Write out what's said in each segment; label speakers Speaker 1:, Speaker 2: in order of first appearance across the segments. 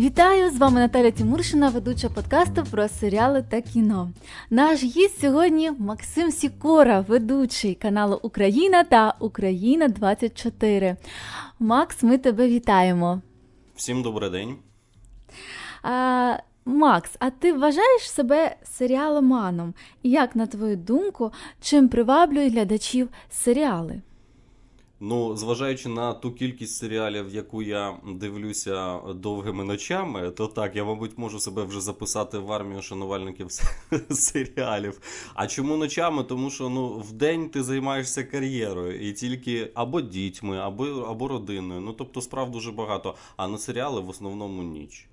Speaker 1: Вітаю! З вами Наталя Тимуршина, ведуча подкасту про серіали та кіно. Наш гість сьогодні Максим Сікора, ведучий каналу Україна та Україна 24. Макс, ми тебе вітаємо.
Speaker 2: Всім добрий день.
Speaker 1: А, Макс, а ти вважаєш себе серіаломаном? І як, на твою думку, чим приваблюють глядачів серіали?
Speaker 2: Ну, зважаючи на ту кількість серіалів, яку я дивлюся довгими ночами, то так, я, мабуть, можу себе вже записати в армію шанувальників серіалів. А чому ночами? Тому що ну, в день ти займаєшся кар'єрою і тільки або дітьми, або або родиною. Ну тобто справ дуже багато. А на серіали в основному ніч.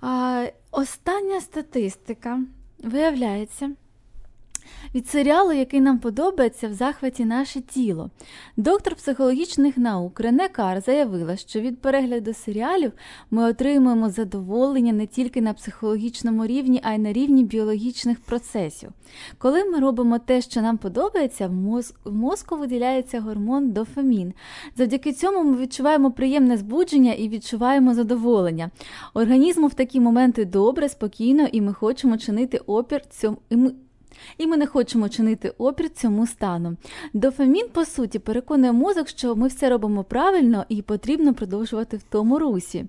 Speaker 1: А, Остання статистика виявляється. Від серіалу, який нам подобається в захваті наше тіло. Доктор психологічних наук Рене Кар заявила, що від перегляду серіалів ми отримуємо задоволення не тільки на психологічному рівні, а й на рівні біологічних процесів. Коли ми робимо те, що нам подобається, в, мозку, в мозку виділяється гормон дофамін. Завдяки цьому ми відчуваємо приємне збудження і відчуваємо задоволення. Організму в такі моменти добре, спокійно, і ми хочемо чинити опір цьому. І і ми не хочемо чинити опір цьому стану. Дофамін, по суті, переконує мозок, що ми все робимо правильно і потрібно продовжувати в тому русі.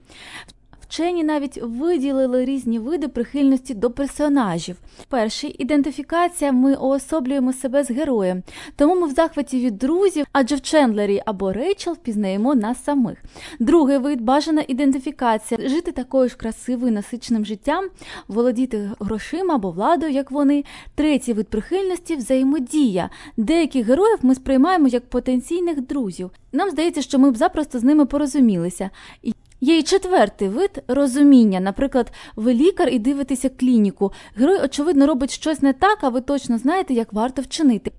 Speaker 1: Вчені навіть виділили різні види прихильності до персонажів. Перший ідентифікація, ми уособлюємо себе з героєм, тому ми в захваті від друзів, адже в Чендлері або Рейчел впізнаємо нас самих. Другий вид бажана ідентифікація жити такою ж красивою насиченим життям, володіти грошима або владою, як вони. Третій вид прихильності взаємодія. Деяких героїв ми сприймаємо як потенційних друзів. Нам здається, що ми б запросто з ними порозумілися. Є й четвертий вид розуміння. Наприклад, ви лікар і дивитеся клініку. Герой, очевидно, робить щось не так, а ви точно знаєте, як варто вчинити.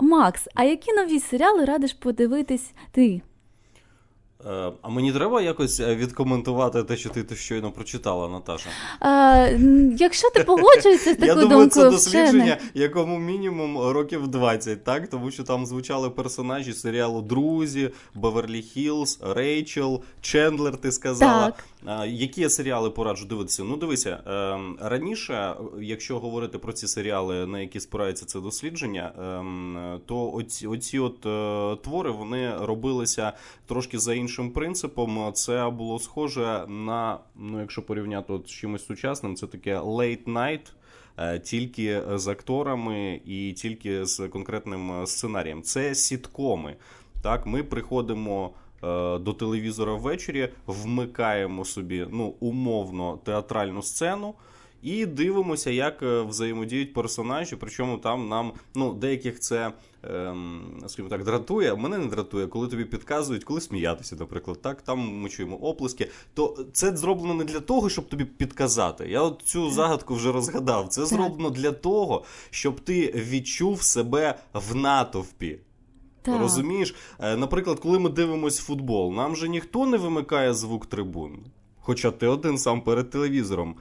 Speaker 1: Макс, а які нові серіали радиш подивитись ти?
Speaker 2: А мені треба якось е, відкоментувати те, що ти щойно прочитала, Наташа.
Speaker 1: А, Якщо ти погоджуєшся з такою
Speaker 2: думкою,
Speaker 1: думкою,
Speaker 2: це дослідження, якому мінімум років 20, так? Тому що там звучали персонажі серіалу Друзі, Беверлі Хілз, Рейчел, Чендлер, ти сказала.
Speaker 1: Так.
Speaker 2: Які серіали пораджу дивитися? Ну, дивися, ем, раніше, якщо говорити про ці серіали, на які спирається це дослідження, ем, то оці, оці от е, твори вони робилися трошки за іншим принципом. Це було схоже на, ну, якщо порівняти от з чимось сучасним, це таке late night, е, тільки з акторами і тільки з конкретним сценарієм. Це сіткоми. Так, ми приходимо. Е, до телевізора ввечері, вмикаємо собі ну, умовно театральну сцену. І дивимося, як е, взаємодіють персонажі. Причому там нам ну деяких це ем, скажімо так дратує. Мене не дратує, коли тобі підказують, коли сміятися, наприклад. Так там ми чуємо оплески. То це зроблено не для того, щоб тобі підказати. Я от цю загадку вже розгадав. Це зроблено для того, щоб ти відчув себе в натовпі. Так. Розумієш? Е, наприклад, коли ми дивимося футбол, нам же ніхто не вимикає звук трибун. Хоча ти один сам перед телевізором.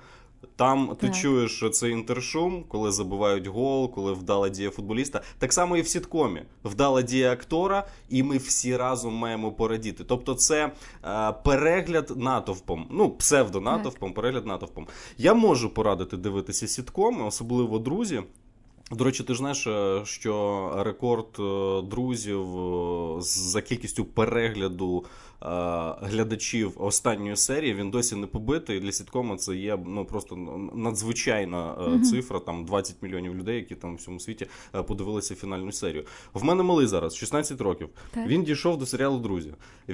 Speaker 2: Там так. ти чуєш цей інтершум, коли забувають гол, коли вдала дія футболіста. Так само і в сіткомі. Вдала дія актора, і ми всі разом маємо порадіти. Тобто, це е, перегляд натовпом, ну псевдонатовпом, перегляд натовпом. Я можу порадити дивитися сіткоми, особливо друзі. До речі, ти ж знаєш, е, що рекорд е, друзів е, за кількістю перегляду глядачів останньої серії він досі не побитий. Для сіткома це є ну просто надзвичайна mm-hmm. цифра. Там 20 мільйонів людей, які там в всьому світі подивилися фінальну серію. В мене малий зараз 16 років. Так. Він дійшов до серіалу Друзі.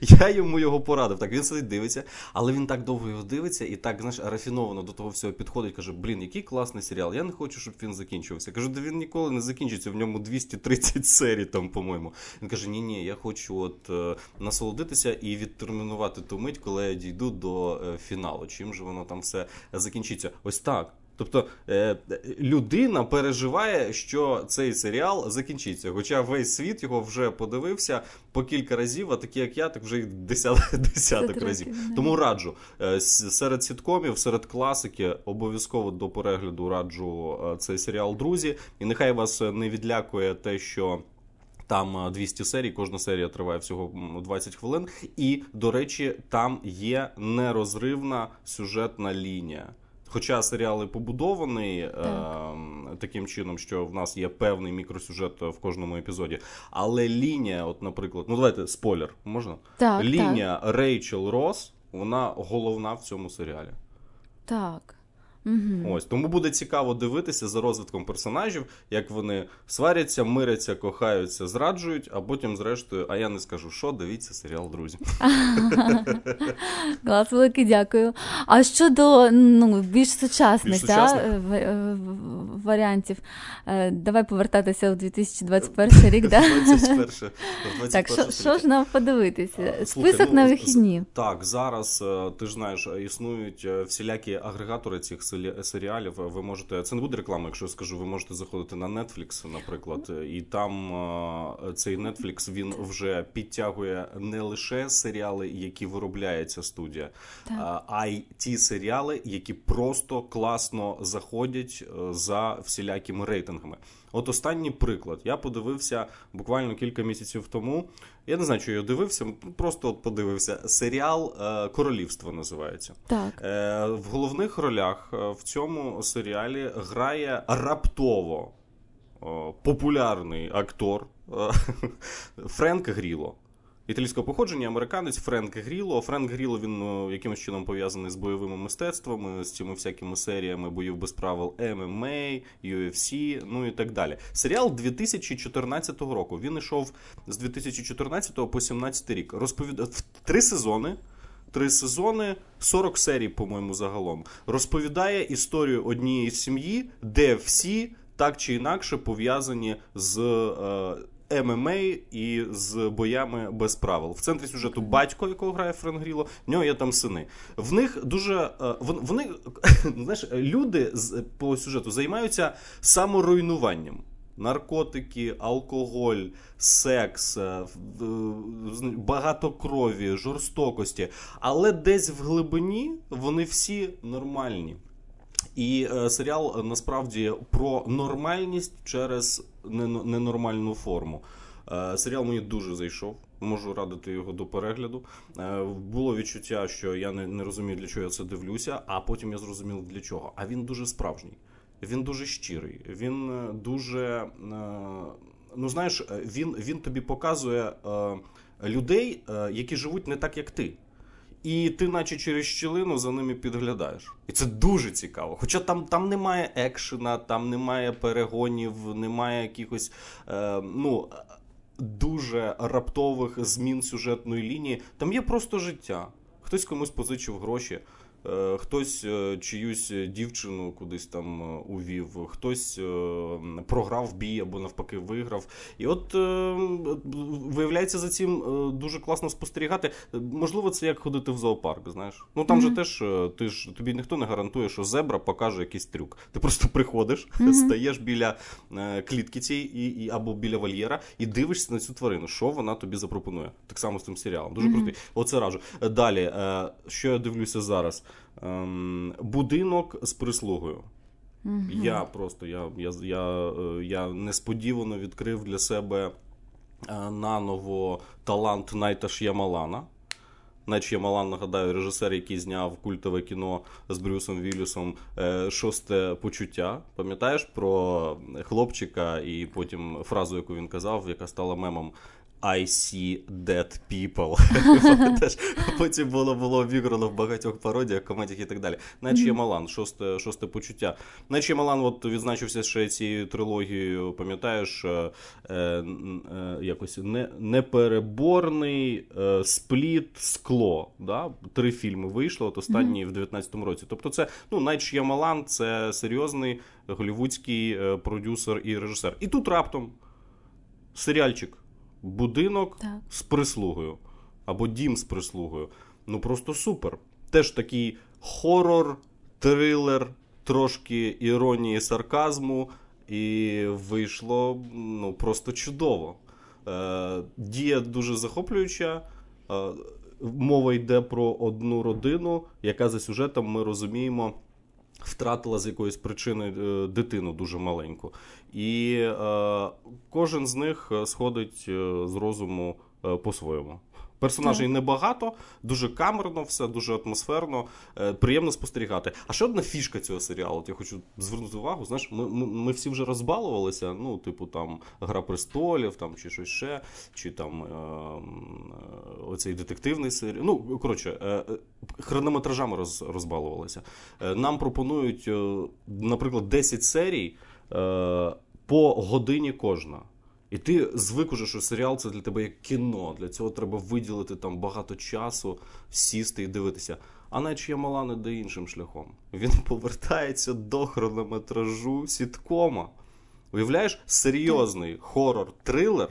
Speaker 2: Я йому його порадив. Так він сидить, дивиться, але він так довго його дивиться і так знаєш, рафіновано до того всього підходить. Каже: Блін, який класний серіал. Я не хочу, щоб він закінчувався. Кажу, да він ніколи не закінчиться. В ньому 230 серій там, по-моєму. Він каже: Ні, ні, я хочу от е, насолодитися і відтермінувати ту мить, коли я дійду до е, фіналу. Чим же воно там все закінчиться? Ось так. Тобто е, людина переживає, що цей серіал закінчиться. Хоча весь світ його вже подивився по кілька разів, а такі як я, так вже й десяток, десяток разів. Не. Тому раджу е, серед сіткомів, серед класики обов'язково до перегляду раджу е, цей серіал Друзі. І нехай вас не відлякує те, що Там 200 серій, кожна серія триває всього 20 хвилин. І, до речі, там є нерозривна сюжетна лінія. Хоча серіали побудовані так. е, таким чином, що в нас є певний мікросюжет в кожному епізоді, але лінія, от, наприклад, ну давайте спойлер, можна?
Speaker 1: Так,
Speaker 2: Лінія так. Рейчел Рос, вона головна в цьому серіалі.
Speaker 1: Так.
Speaker 2: Угу. Ось тому буде цікаво дивитися за розвитком персонажів, як вони сваряться, миряться, кохаються, зраджують, а потім, зрештою, а я не скажу, що дивіться серіал, друзі.
Speaker 1: Клас, велике дякую. А щодо ну, більш сучасних, більш
Speaker 2: сучасних?
Speaker 1: Да, е, варіантів, е, давай повертатися у 2021 рік. Да?
Speaker 2: 21, 21
Speaker 1: так, що, що ж нам подивитися?
Speaker 2: Слухай,
Speaker 1: Список
Speaker 2: ну,
Speaker 1: на вихідні.
Speaker 2: Так, зараз ти ж знаєш, існують всілякі агрегатори цих серіалів. Ви можете це не буде реклама, якщо я скажу. Ви можете заходити на Netflix, наприклад, і там цей Netflix він вже підтягує не лише серіали, які виробляє ця студія, так. а й ті серіали, які просто класно заходять е, за всілякими рейтингами. От останній приклад. Я подивився буквально кілька місяців тому. Я не знаю, що я дивився, просто от подивився. Серіал е, Королівство називається.
Speaker 1: Так.
Speaker 2: Е, В головних ролях е, в цьому серіалі грає раптово популярний актор Френк Гріло італійського походження, американець Френк Гріло. Френк Гріло він ну, якимось чином пов'язаний з бойовими мистецтвами, з цими всякими серіями боїв без правил MMA, UFC, ну і так далі. Серіал 2014 року. Він йшов з 2014 по 2017 рік. Розповідав три сезони. Три сезони, 40 серій, по-моєму, загалом розповідає історію однієї сім'ї, де всі так чи інакше пов'язані з. Е, ММА і з боями без правил. В центрі сюжету батько, якого грає Френ Гріло, в нього є там сини. В них дуже е, вони знаєш, люди по сюжету займаються саморуйнуванням. Наркотики, алкоголь, секс, е, багато крові, жорстокості. Але десь в глибині вони всі нормальні. І е, серіал е, насправді про нормальність через ненормальну форму. Е, серіал мені дуже зайшов. Можу радити його до перегляду. Було відчуття, що я не, не розумію, для чого я це дивлюся, а потім я зрозумів для чого. А він дуже справжній, він дуже щирий, він дуже. Ну знаєш, він, він тобі показує людей, які живуть не так, як ти і ти, наче через щілину, за ними підглядаєш. І це дуже цікаво. Хоча там там немає екшена, там немає перегонів, немає якихось е, ну, дуже раптових змін сюжетної лінії. Там є просто життя. Хтось комусь позичив гроші. Е, хтось е, чиюсь дівчину кудись там е, увів, хтось програв бій або навпаки виграв. І от виявляється за цим дуже класно спостерігати. Можливо, це як ходити в зоопарк. Знаєш, ну там mm-hmm. же теж ти ж тобі ніхто не гарантує, що зебра покаже якийсь трюк. Ти просто приходиш, mm-hmm. стаєш біля клітки цієї і, або біля вольєра і дивишся на цю тварину, що вона тобі запропонує. Так само з цим серіалом. Дуже mm-hmm. крутий. Оце раджу. Далі, що я дивлюся зараз. Ем, будинок з прислугою. Угу. Я просто я, я, я, е, я несподівано відкрив для себе е, наново талант Найта Ш'ямалана. Найт Ш'ямалан, нагадаю, режисер, який зняв культове кіно з Брюсом Віллюсом е, шосте почуття. Пам'ятаєш про хлопчика і потім фразу, яку він казав, яка стала мемом. I see dead people. Потім було було обіграно в багатьох пародіях, комедіях і так далі. Найт Ш'ямалан, шосте шосте почуття. Найт Ш'ямалан от відзначився ще цією трилогією, пам'ятаєш, е, е, е, якось не, непереборний е, Спліт, скло. Да? Три фільми вийшло, от останній mm-hmm. в 19-му році. Тобто, це ну, Найт Ш'ямалан це серйозний голівудський е, продюсер і режисер. І тут раптом серіальчик будинок так. з прислугою або дім з прислугою. Ну просто супер. Теж такий хорор, трилер, трошки іронії, сарказму, і вийшло ну, просто чудово. Е, Дія дуже захоплююча. Е, Мова йде про одну родину, яка за сюжетом ми розуміємо втратила з якоїсь причини е, дитину дуже маленьку. І е, кожен з них сходить е, з розуму по-своєму. Персонажей небагато, дуже камерно, все дуже атмосферно, е, приємно спостерігати. А ще одна фішка цього серіалу, я хочу звернути увагу. Знаєш, ми ми, ми всі вже розбалувалися. Ну, типу, там Гра престолів, там чи щось ще, чи там е, е, оцей детективний серіал. Ну, коротше, е, е, хронометражами роз, розбалувалися. Е, нам пропонують, наприклад, 10 серій по годині кожна. І ти звик уже, що серіал це для тебе як кіно. Для цього треба виділити там багато часу, сісти і дивитися. А наче мала не де іншим шляхом. Він повертається до хронометражу сіткома. Уявляєш, серйозний хорор-трилер,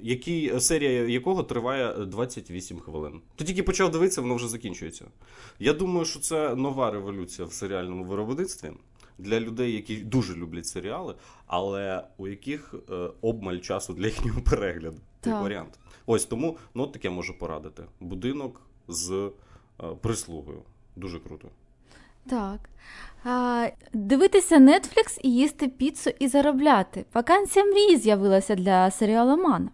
Speaker 2: який, серія якого триває 28 хвилин. Ти тільки почав дивитися, воно вже закінчується. Я думаю, що це нова революція в серіальному виробництві для людей, які дуже люблять серіали, але у яких е, обмаль часу для їхнього перегляду. Цей варіант. Ось тому ну, таке можу порадити. Будинок з е, прислугою. Дуже круто.
Speaker 1: Так. А, Дивитися Netflix і їсти піцу і заробляти. Вакансія мрії з'явилася для серіалу Мана.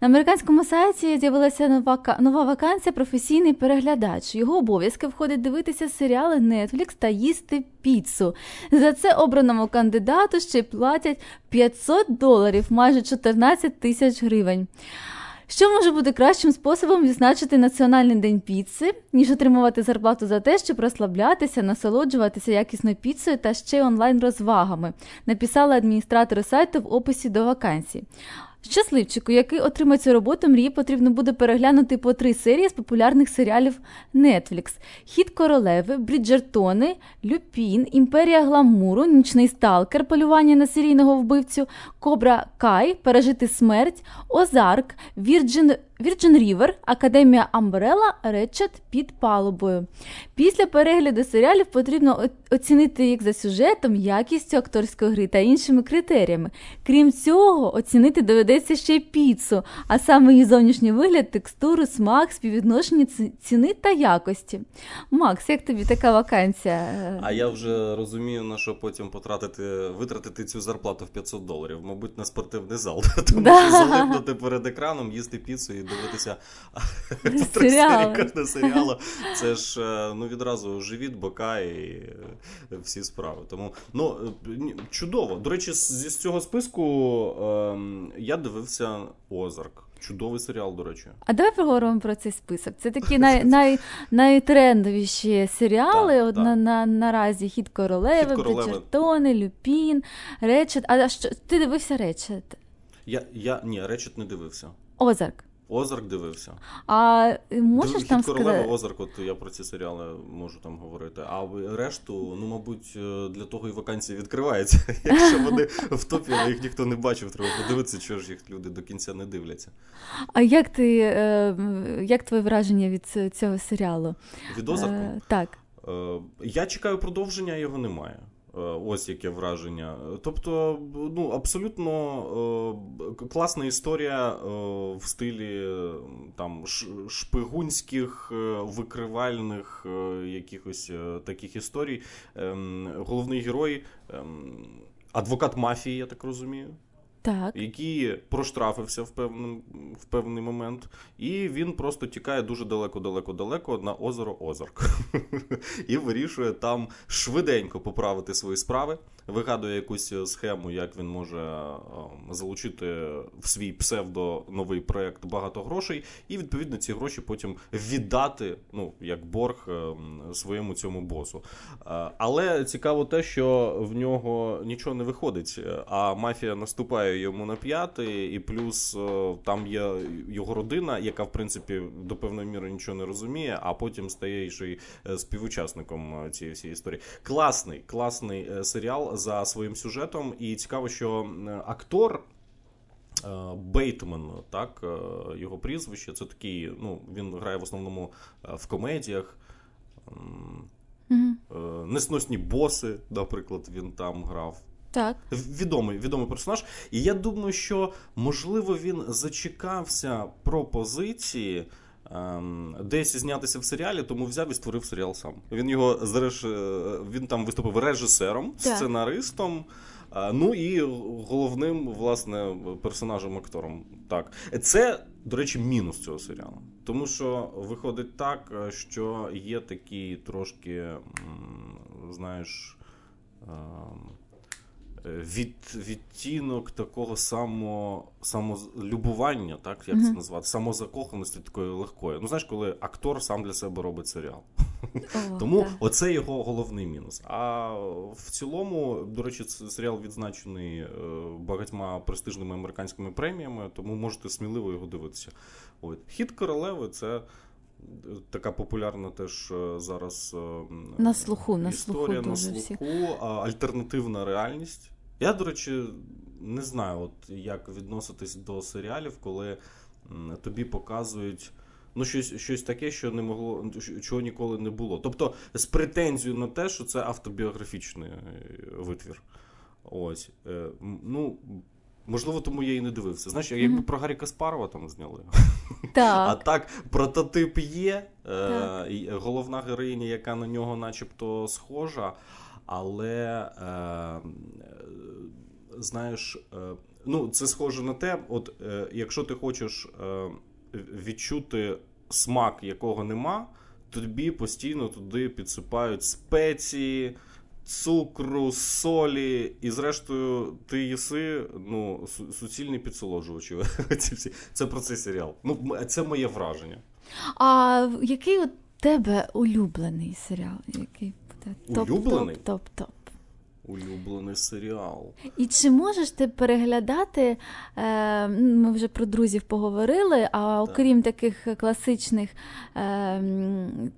Speaker 1: На американському сайті з'явилася нова нова вакансія професійний переглядач. Його обов'язки входить дивитися серіали Netflix та їсти піцу. За це обраному кандидату ще платять 500 доларів, майже 14 тисяч гривень. Що може бути кращим способом відзначити Національний день піци, ніж отримувати зарплату за те, щоб розслаблятися, насолоджуватися якісною піцею та ще онлайн-розвагами, Написала адміністратори сайту в описі до вакансій. Щасливчику, який отримає цю роботу, мрії потрібно буде переглянути по три серії з популярних серіалів Netflix: Хід королеви, Бріджертони, Люпін, Імперія Гламуру, Нічний Сталкер, полювання на серійного вбивцю, Кобра Кай, Пережити смерть, Озарк, Вірджин Virgin River, Академія Амбрела, Речет під палубою. Після перегляду серіалів потрібно оцінити їх за сюжетом, якістю акторської гри та іншими критеріями. Крім цього, оцінити доведеться ще й піцу, а саме її зовнішній вигляд, текстуру, смак, співвідношення ціни та якості. Макс, як тобі така вакансія?
Speaker 2: А я вже розумію, на що потім потратити, витратити цю зарплату в 500 доларів, мабуть, на спортивний зал. Тому що залипнути перед екраном, їсти піцу і дивитися кожного серіалу. Це ж е, ну відразу живіт, бока і всі справи. Тому ну е, чудово. До речі, зі з цього списку ем, я дивився Озарк. Чудовий серіал, до речі.
Speaker 1: А давай поговоримо про цей список. Це такі най, най, найтрендовіші серіали. Так, От так. На, на, наразі Хід королеви, Бриджертони, Люпін, Речет. А що ти дивився Речет?
Speaker 2: Я я ні, Речет не дивився.
Speaker 1: Озарк.
Speaker 2: Озарк дивився.
Speaker 1: А можеш Див, там
Speaker 2: королева сказати... Озарк, от я про ці серіали можу там говорити. А решту, ну мабуть, е, для того і вакансії відкриваються. Якщо вони в топі, але їх ніхто не бачив, треба подивитися, чого ж їх люди до кінця не дивляться.
Speaker 1: А як ти е, як твоє враження від цього серіалу?
Speaker 2: Від Озарку?
Speaker 1: Е, так.
Speaker 2: Я чекаю продовження, його немає. Е, ось яке враження. Тобто, ну, абсолютно е, класна історія е, в стилі там шпигунських викривальних якихось таких історій. Е, головний герой, е, адвокат мафії, я так розумію
Speaker 1: так.
Speaker 2: який проштрафився в певний, в певний момент, і він просто тікає дуже далеко-далеко-далеко на озеро Озарк і вирішує там швиденько поправити свої справи, вигадує якусь схему, як він може залучити в свій псевдо новий проект багато грошей, і відповідно ці гроші потім віддати, ну як борг ем, своєму цьому босу. Але цікаво те, що в нього нічого не виходить, а мафія наступає йому на п'яти, і плюс е, там є його родина, яка в принципі до певної міри нічого не розуміє, а потім стає ще й е, співучасником е, цієї всієї історії. Класний, класний серіал за своїм сюжетом, і цікаво, що актор. Бейтман, так, його прізвище. Це такий, ну, він грає в основному в комедіях. Mm-hmm. Несносні боси, наприклад, він там грав.
Speaker 1: Так.
Speaker 2: Відомий відомий персонаж. І я думаю, що можливо він зачекався пропозиції десь знятися в серіалі, тому взяв і створив серіал сам. Він його зреж... він там виступив режисером, сценаристом. е, Ну і головним, власне, персонажем актором. Так. Це, до речі, мінус цього серіалу. Тому що виходить так, е, що є такий трошки, знаєш, ем, е, від, відтінок такого само, самолюбування, так як це назвати, самозакоханості такої легкої. Ну, знаєш, коли актор сам для себе робить серіал.
Speaker 1: О,
Speaker 2: Тому
Speaker 1: так.
Speaker 2: оце його головний мінус. А в цілому, до речі, це серіал відзначений е, багатьма престижними американськими преміями, тому можете сміливо його дивитися. От. Хід королеви це. Така популярна теж е, зараз е,
Speaker 1: На слуху, на
Speaker 2: історія
Speaker 1: слуху
Speaker 2: на слуху, альтернативна реальність. Я, до речі, не знаю, от як відноситись до серіалів, коли тобі показують ну, щось, щось таке, що не могло, чого ніколи не було. Тобто з претензією на те, що це автобіографічний е, витвір. Ось. Ну, можливо, тому я і не дивився. Знаєш, якби
Speaker 1: Мгм.
Speaker 2: про Гаррі Каспарова там зняли.
Speaker 1: Так.
Speaker 2: А так, прототип є. Е,
Speaker 1: Так.
Speaker 2: головна героїня, яка на нього начебто схожа, але е, е, знаєш, е, ну, це схоже на те, от е, якщо ти хочеш е, відчути смак, якого нема, тобі постійно туди підсипають спеції. Цукру, солі, і зрештою, ти їси ну, су- суцільні підсоложувачі. Ці всі. Це про цей серіал. Ну, це моє враження.
Speaker 1: А який у тебе улюблений серіал? Який буде
Speaker 2: Улюблений?
Speaker 1: топ, топ, топ.
Speaker 2: Улюблений серіал.
Speaker 1: І чи можеш ти переглядати? Е, ми вже про друзів поговорили, а окрім таких класичних, е,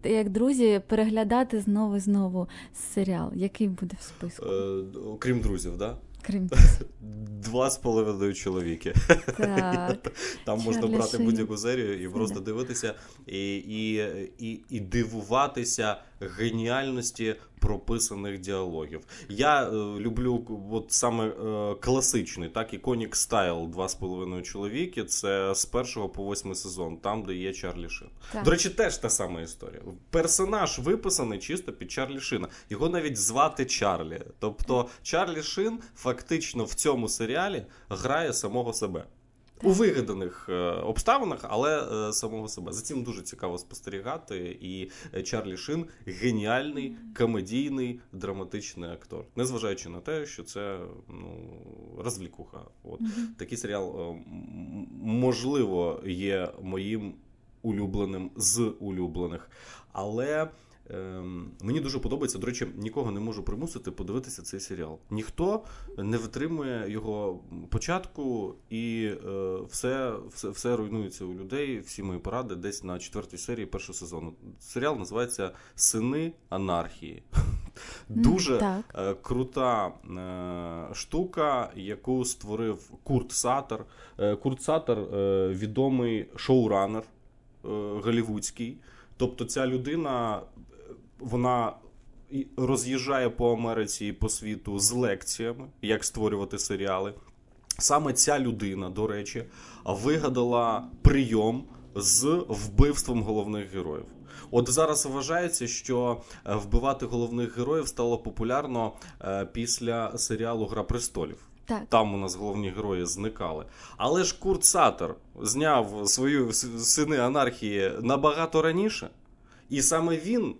Speaker 1: як друзі, переглядати знову і знову серіал. Який буде в списку?
Speaker 2: Е, окрім друзів, да?
Speaker 1: Крім.
Speaker 2: Два з половиною чоловіки.
Speaker 1: Так.
Speaker 2: Там можна брати
Speaker 1: Шин.
Speaker 2: будь-яку серію і просто дивитися і, і, і, і дивуватися геніальності прописаних діалогів. Я е, люблю от саме е, класичний, так, іконік стайл два з половиною чоловіки. Це з першого по восьмий сезон, там, де є Чарлі Шин.
Speaker 1: Так.
Speaker 2: До речі, теж та сама історія. Персонаж виписаний чисто під Чарлі Шина. Його навіть звати Чарлі. Тобто Чарлі Шин фактично в цьому серіалі грає самого себе. У вигаданих е, обставинах, але е, самого себе. За цим дуже цікаво спостерігати. І Чарлі Шин геніальний, комедійний, драматичний актор. Незважаючи на те, що це ну, розвлікуха. От. Такий серіал, е, можливо, є моїм улюбленим з улюблених. Але мені дуже подобається. До речі, нікого не можу примусити подивитися цей серіал. Ніхто не витримує його початку, і е, все, все, все руйнується у людей. Всі мої поради десь на четвертій серії першого сезону. Серіал називається Сини анархії. Дуже
Speaker 1: Так.
Speaker 2: е, крута е, штука, яку створив Курт Сатер. Курт Сатер відомий шоуранер голівудський. Тобто ця людина, вона роз'їжджає по Америці і по світу з лекціями, як створювати серіали. Саме ця людина, до речі, вигадала прийом з вбивством головних героїв. От зараз вважається, що е, вбивати головних героїв стало популярно е, після серіалу Гра престолів.
Speaker 1: Так.
Speaker 2: Там у нас головні герої зникали. Але ж Курт Сатер зняв свою сини анархії набагато раніше, і саме він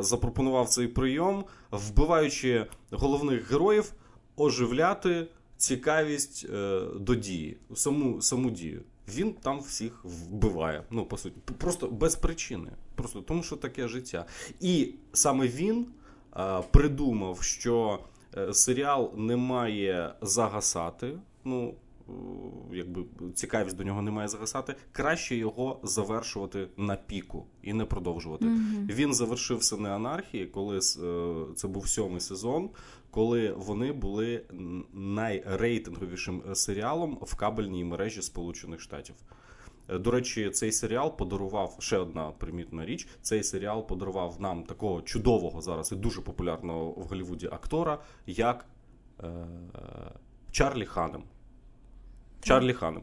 Speaker 2: запропонував цей прийом, вбиваючи головних героїв, оживляти цікавість е, до дії, саму, саму дію. Він там всіх вбиває. Ну, по суті, просто без причини. Просто тому, що таке життя. І саме він е, придумав, що е, серіал не має загасати. Ну, е, якби цікавість до нього не має загасати. Краще його завершувати на піку і не продовжувати.
Speaker 1: Мгм.
Speaker 2: Він завершив сини анархії, коли е, це був сьомий сезон, коли вони були найрейтинговішим е, серіалом в кабельній мережі Сполучених Штатів. Е, До речі, цей серіал подарував ще одна примітна річ. Цей серіал подарував нам такого чудового зараз і дуже популярного в Голлівуді актора, як е, Чарлі Ханем. Чарлі Ханем.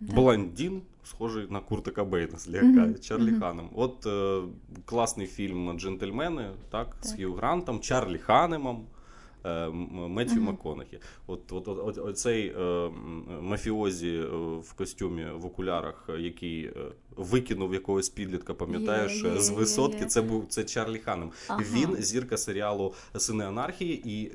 Speaker 2: Блондин, схожий на Курта Кабейна, злякає,
Speaker 1: Мгм,
Speaker 2: Чарлі
Speaker 1: мгм.
Speaker 2: Ханом. От е, класний фільм Джентльмени, так, з
Speaker 1: Так.
Speaker 2: Хью Грантом, Чарлі Ханемом. Е, М- Меттью МакКонахі. От, от, от, от, оцей е, мафіозі е, в костюмі в окулярах, який викинув якогось підлітка, пам'ятаєш, з висотки, це був це Чарлі Ханем.
Speaker 1: Ага.
Speaker 2: Він зірка серіалу Сини анархії, і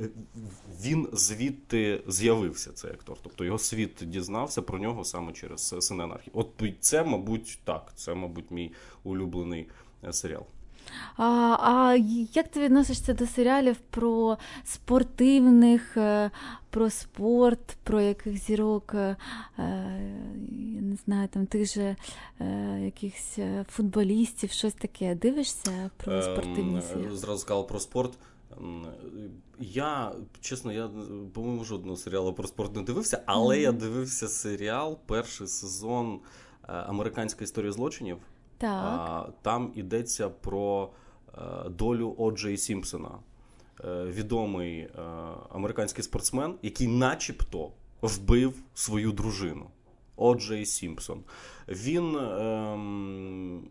Speaker 2: він звідти з'явився цей актор. Тобто його світ дізнався про нього саме через Сини анархії. От це, мабуть, так. Це, мабуть, мій улюблений серіал.
Speaker 1: А, а як ти відносишся до серіалів про спортивних, е, про спорт, про яких зірок, е, е, я не знаю, там тих же якихось футболістів, щось таке. Дивишся про спортивні
Speaker 2: Ем,
Speaker 1: серіали?
Speaker 2: Зразу сказав про спорт. Я, чесно, я, по-моєму, жодного серіалу про спорт не дивився, але
Speaker 1: Мгм.
Speaker 2: я дивився серіал, перший сезон Американська історія злочинів.
Speaker 1: Так.
Speaker 2: Там йдеться про е, долю Оджей Сімпсона, Е, відомий е, американський спортсмен, який начебто вбив свою дружину. Оджей Сімпсон. Він. ем,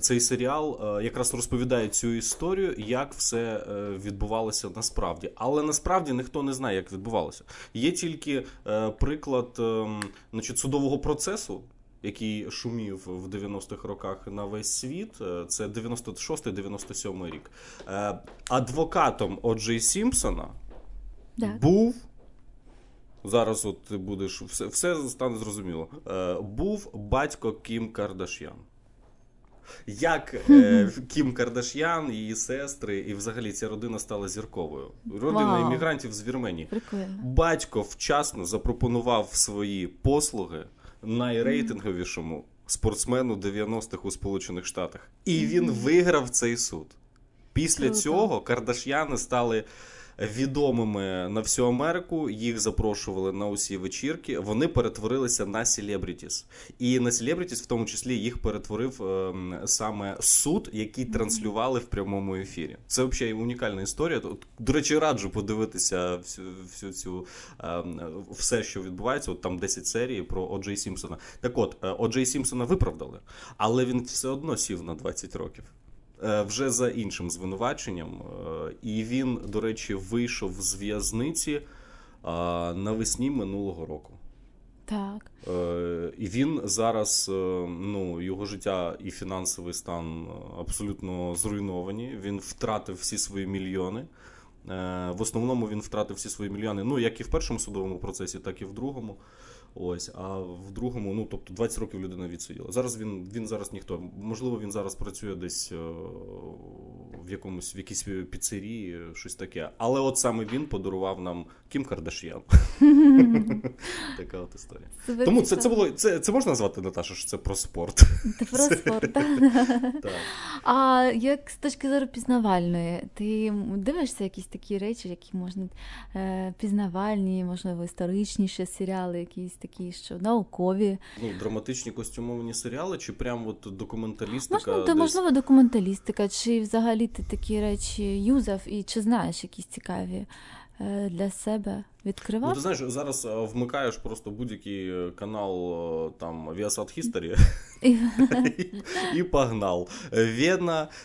Speaker 2: цей серіал е, якраз розповідає цю історію, як все е, відбувалося насправді. Але насправді ніхто не знає, як відбувалося. Є тільки е, приклад ем, значить, судового процесу, який шумів в 90-х роках на весь світ. Е, Це 96-97 рік. Е, Адвокатом Оджей Сімпсона
Speaker 1: Так.
Speaker 2: був. Зараз от ти будеш все, все стане зрозуміло. Е, був батько Кім Кардашян. Як е, Кім Кардашян, її сестри, і взагалі ця родина стала зірковою. Родина іммігрантів з Вірменії.
Speaker 1: Прикольно.
Speaker 2: Батько вчасно запропонував свої послуги найрейтинговішому спортсмену 90-х у Сполучених Штатах. І він виграв цей суд. Після цього Кардаш'яни стали відомими на всю Америку. Їх запрошували на усі вечірки. Вони перетворилися на селебрітіс. І на селебрітіс, в тому числі, їх перетворив ем, саме суд, який транслювали в прямому ефірі. Це взагалі унікальна історія. До речі, раджу подивитися всю, всю цю ем, все, що відбувається. От там 10 серій про Оджей Сімпсона. Так от, е, Оджей Сімпсона виправдали, але він все одно сів на 20 років. Е, Вже за іншим звинуваченням, Е, і він, до речі, вийшов з в'язниці е, навесні минулого року.
Speaker 1: Так.
Speaker 2: І він зараз, ну, його життя і фінансовий стан абсолютно зруйновані. Він втратив всі свої мільйони. В основному він втратив всі свої мільйони, ну як і в першому судовому процесі, так і в другому. Ось, а в другому, ну тобто 20 років людина відсиділа. Зараз він він зараз ніхто. Можливо, він зараз працює десь е, в якомусь в якійсь піцерії, щось таке. Але от саме він подарував нам Кім Кардаш'ян. Така от історія. Тому це, це було це, це можна назвати Наташа, що це про спорт.
Speaker 1: Ти про спорт. так? А як з точки зору пізнавальної, ти дивишся якісь такі речі, які можна е, пізнавальні, можливо, історичніші серіали, якісь такі, що наукові.
Speaker 2: Ну, драматичні костюмовані серіали, чи прям от документалістика?
Speaker 1: То, можливо, документалістика, чи взагалі ти такі речі юзав, і чи знаєш якісь цікаві для себе
Speaker 2: Ну, ти знаєш, зараз е, вмикаєш просто будь-який е, канал е, там Viasat History
Speaker 1: І-
Speaker 2: і, погнал.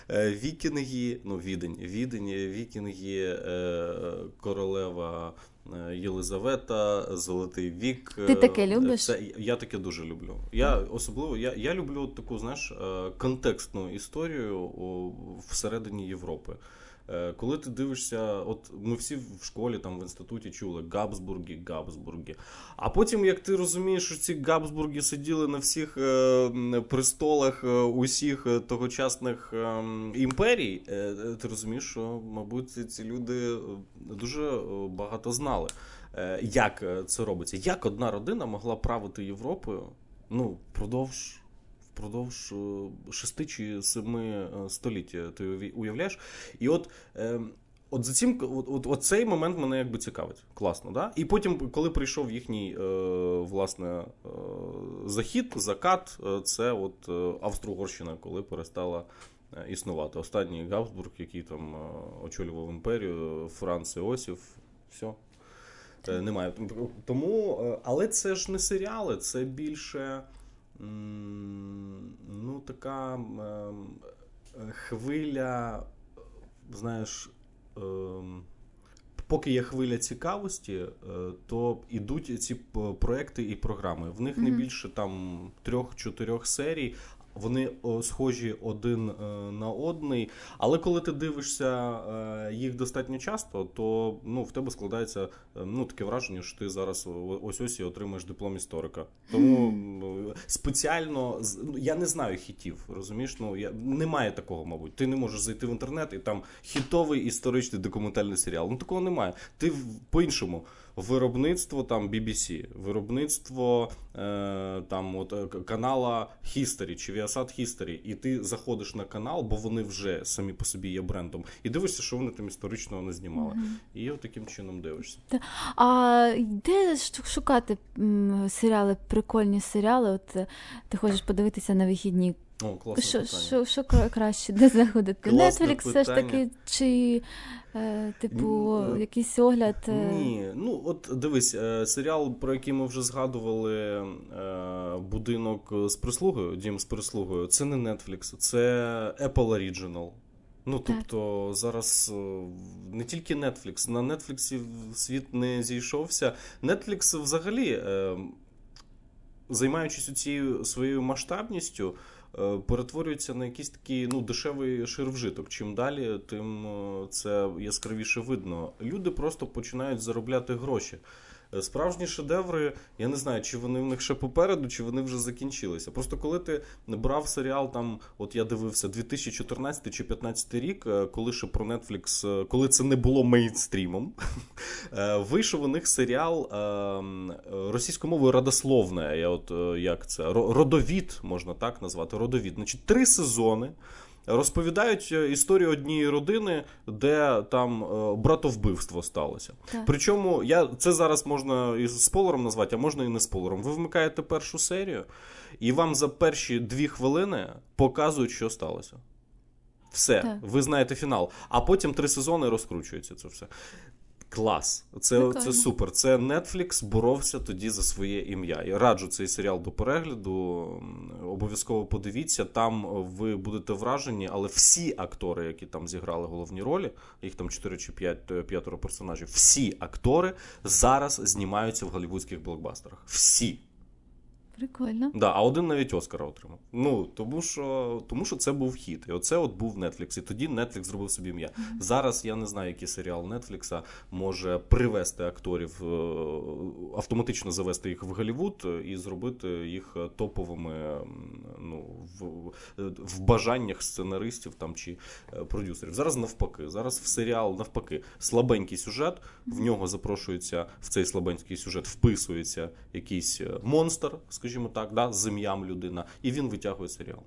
Speaker 2: Е, Вікінги, ну, Відень, Відень, Вікінги, е, королева. е, Єлизавета, Золотий вік.
Speaker 1: Ти
Speaker 2: е,
Speaker 1: таке любиш?
Speaker 2: Це, я таке дуже люблю. Я особливо я, я люблю таку, знаєш, е, контекстну історію всередині Європи. Е, Коли ти дивишся, от ми всі в школі там в інституті чули Габсбурги, Габсбурги. А потім, як ти розумієш, що ці Габсбурги сиділи на всіх е, престолах е, усіх тогочасних імперій, ти розумієш, що, мабуть, ці, люди дуже багато знали, як це робиться. Як одна родина могла правити Європою ну, впродовж. Впродовж е, шести чи семи е, століття ти уявляєш? І от, е, от за цим, от, от, от цей момент мене якби цікавить. Класно, да? І потім, коли прийшов їхній е, власне е, захід, закат, е, це от Австро-Угорщина, коли перестала існувати. Останній Габсбург, який там очолював імперію, Франц Іосиф, все. Е, немає. Тому, але це ж не серіали, це більше ну, така ем, хвиля, знаєш. Ем, поки є хвиля цікавості, е, то йдуть ці проекти і програми. В них не більше там трьох-чотирьох серій, вони схожі один е, на одний. Але коли ти дивишся е, їх достатньо часто, то ну, в тебе складається е, ну, таке враження, що ти зараз ось ось і отримаєш диплом історика. Тому спеціально ну, я не знаю хітів, розумієш? Ну я немає такого, мабуть. Ти не можеш зайти в інтернет і там хітовий історичний документальний серіал. Ну такого немає. Ти по-іншому виробництво там BBC, виробництво е, там от е, канала History чи Viasat History, і ти заходиш на канал, бо вони вже самі по собі є брендом, і дивишся, що вони там історичного не знімали. Mm-hmm. І от таким чином дивишся.
Speaker 1: А де шукати серіали, прикольні серіали? От е, ти хочеш подивитися на вихідні?
Speaker 2: О, класне що,
Speaker 1: що, що краще, де заходити? Netflix все ж таки, чи е, типу Ні, якийсь огляд?
Speaker 2: Е... Ні, ну от дивись, е, серіал, про який ми вже згадували, е, будинок з прислугою, дім з прислугою, це не Netflix, це Apple Original. Ну, тобто, зараз е, не тільки Netflix, на Netflix світ не зійшовся. Netflix взагалі, е, займаючись цією своєю масштабністю. Е, перетворюється на якийсь такий ну, дешевий ширвжиток. Чим далі, тим е, це яскравіше видно. Люди просто починають заробляти гроші. Е, справжні шедеври, я не знаю, чи вони в них ще попереду, чи вони вже закінчилися. Просто коли ти брав серіал, там, от я дивився, 2014 чи 2015 рік, е, коли ще про Netflix, е, коли це не було мейнстрімом, вийшов у них серіал російською мовою родословне. Я от як це родовід, можна так назвати. Родовід. Значить, три сезони розповідають е, історію однієї родини, де там е, братовбивство сталося. Так. Причому я це зараз можна і спойлером назвати, а можна і не спойлером. Ви вмикаєте першу серію, і вам за перші дві хвилини показують, що сталося. Все, так. ви знаєте фінал. А потім три сезони розкручується це все. Клас, це це супер. Це Netflix боровся тоді за своє ім'я. Я раджу цей серіал до перегляду. Обов'язково подивіться. Там ви будете вражені, але всі актори, які там зіграли головні ролі, їх там 4 чи 5 п'ятеро персонажів. Всі актори зараз знімаються в голівудських блокбастерах. Всі.
Speaker 1: Прикольно.
Speaker 2: Да, А один навіть Оскара отримав. Ну тому що тому що це був хіт. І оце от був Netflix. І тоді Netflix зробив собі ім'я. Mm-hmm. Зараз я не знаю, який серіал Netflix може привести акторів, е, автоматично завести їх в Голлівуд і зробити їх топовими ну, в в бажаннях сценаристів там чи е, продюсерів. Зараз навпаки. Зараз в серіал навпаки слабенький сюжет. В нього запрошується в цей слабенький сюжет, вписується якийсь е, монстр скажімо так, да, з ім'ям людина, і він витягує серіал.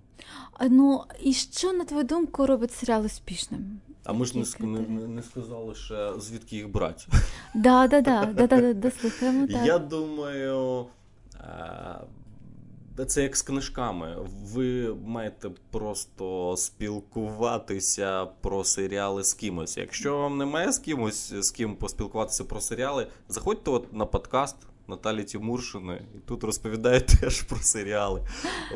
Speaker 1: Ну і що на твою думку робить серіал успішним?
Speaker 2: А ми ж не, не не, сказали ще звідки їх брати.
Speaker 1: Да, да, да, да, да, дослухаємо. так.
Speaker 2: Я думаю, е, це як з книжками. Ви маєте просто спілкуватися про серіали з кимось. Якщо вам немає з кимось з ким поспілкуватися про серіали, заходьте от на подкаст. Наталі Тимуршини, і тут розповідає теж про серіали.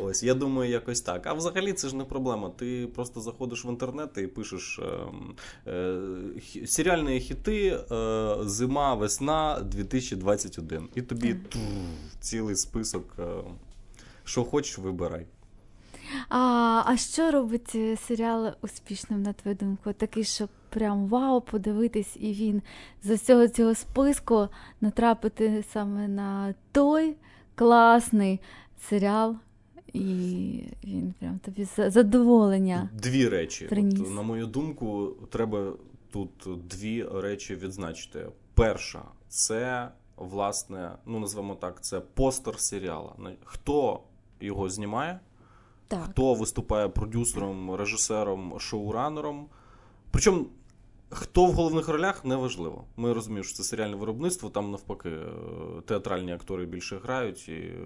Speaker 2: Ось я думаю, якось так. А взагалі це ж не проблема. Ти просто заходиш в інтернет і пишеш е, е, серіальні хіти е, зима, весна 2021. І тобі ту, цілий список. Е, що хочеш, вибирай.
Speaker 1: А а що робить серіал успішним, на твою думку? Такий, щоб прям вау, подивитись, і він з усього цього списку натрапити саме на той класний серіал, і він прям тобі задоволення.
Speaker 2: Дві речі. От, На мою думку, треба тут дві речі відзначити. Перша це власне, ну назвемо так, це постер серіала. Хто його знімає? Так. Хто виступає продюсером, режисером, шоуранером. Причому хто в головних ролях неважливо. Ми розуміємо, що це серіальне виробництво, там навпаки е, театральні актори більше грають, і е,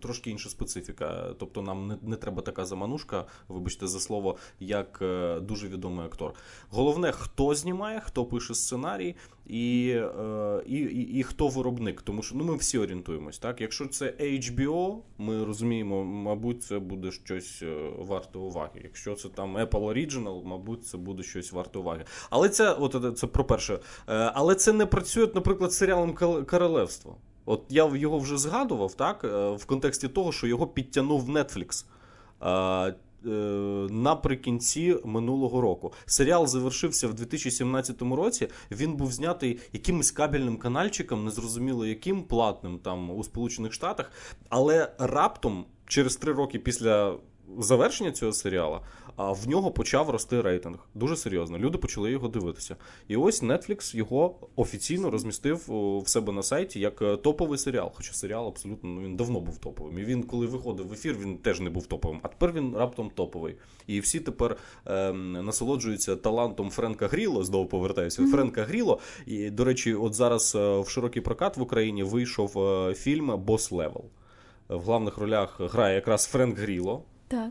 Speaker 2: трошки інша специфіка. Тобто нам не, не треба така заманушка, вибачте за слово, як е, дуже відомий актор. Головне, хто знімає, хто пише сценарій. І е, і, і, і хто виробник. Тому що ну, ми всі орієнтуємось. Так? Якщо це HBO, ми розуміємо, мабуть, це буде щось е, варте уваги. Якщо це там Apple Original, мабуть, це буде щось варте уваги. Але це от, це про перше. Але це не працює, наприклад, з серіалом Королевство. От я його вже згадував так, в контексті того, що його підтягнув Netflix. Е, наприкінці минулого року. Серіал завершився в 2017 році. Він був знятий якимось кабельним канальчиком, незрозуміло яким платним там у Сполучених Штатах, але раптом через три роки після завершення цього серіалу а в нього почав рости рейтинг. Дуже серйозно. Люди почали його дивитися. І ось Netflix його офіційно розмістив в себе на сайті як е, топовий серіал. Хоча серіал абсолютно ну, він давно був топовим. І він, коли виходив в ефір, він теж не був топовим. А тепер він раптом топовий. І всі тепер е, насолоджуються талантом Френка Гріло. Знову повертаюся. Mm-hmm. Френка Гріло. І, до речі, от зараз е, в широкий прокат в Україні вийшов е, фільм Boss Level. В главних ролях грає якраз Френк Гріло.
Speaker 1: Так.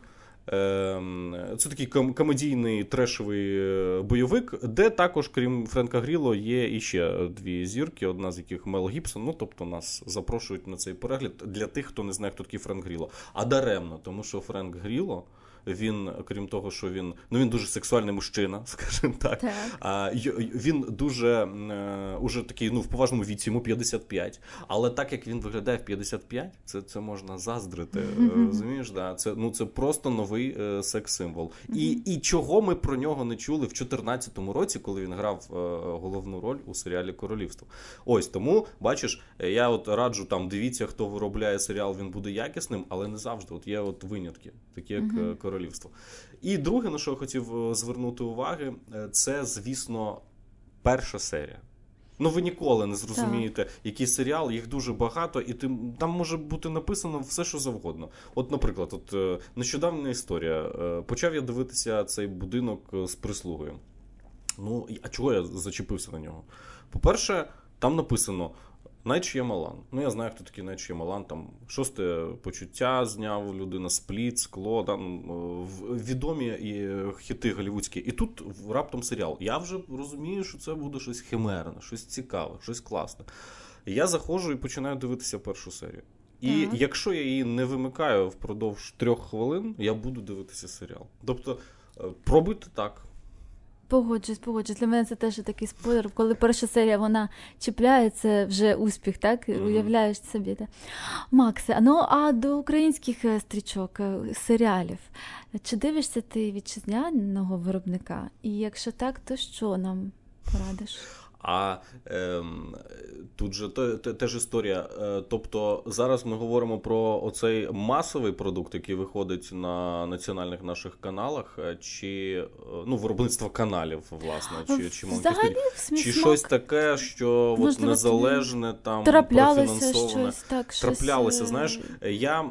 Speaker 2: Ем, це такий комедійний трешовий е, бойовик, де також, крім Френка Гріло, є іще дві зірки, одна з яких Мел Гібсон. Ну тобто нас запрошують на цей перегляд для тих, хто не знає, хто такий Френк Гріло. А даремно, тому що Френк Гріло. Він, крім того, що він ну він дуже сексуальний мужчина, скажімо так. так. А він дуже е, уже такий, ну в поважному віці, йому 55. Але так як він виглядає в 55, це це можна заздрити. Mm-hmm. Розумієш, да? Це ну це просто новий е, секс-символ. І і чого ми про нього не чули в 2014 році, коли він грав е, головну роль у серіалі Королівство. Ось тому бачиш, я от раджу там дивіться, хто виробляє серіал, він буде якісним, але не завжди. От є от винятки, такі як королівство. І друге, на що я хотів е, звернути уваги, е, це, звісно, перша серія. Ну, ви ніколи не зрозумієте, так. який серіал, їх дуже багато, і ти, там може бути написано все, що завгодно. От, наприклад, от е, нещодавня історія. Почав я дивитися цей будинок з прислугою. Ну, а чого я зачепився на нього? По-перше, там написано Найт Ш'ямалан. Ну, я знаю, хто такий Найт Ш'ямалан. Там шосте почуття зняв людина, спліт, скло, там відомі і хіти голівудські. І тут раптом серіал. Я вже розумію, що це буде щось химерне, щось цікаве, щось класне. Я заходжу і починаю дивитися першу серію. І mm якщо я її не вимикаю впродовж трьох хвилин, я буду дивитися серіал. Тобто, е, пробуйте так.
Speaker 1: Погоджусь, погоджусь. Для мене це теж такий спойлер. Коли перша серія вона чіпляє, це вже успіх, так? Mm-hmm. Уявляєш собі. Так? Максе, ну а до українських е, стрічок, е, серіалів. Чи дивишся ти вітчизняного виробника? І якщо так, то що нам порадиш?
Speaker 2: А е, тут же те, те, теж історія. Е, тобто зараз ми говоримо про оцей масовий продукт, який виходить на національних наших каналах, е, чи е, ну виробництво каналів, власне, чи чи,
Speaker 1: Взагалі,
Speaker 2: чи щось таке, що от незалежне там
Speaker 1: траплялося щось так.
Speaker 2: Траплялося. Знаєш, я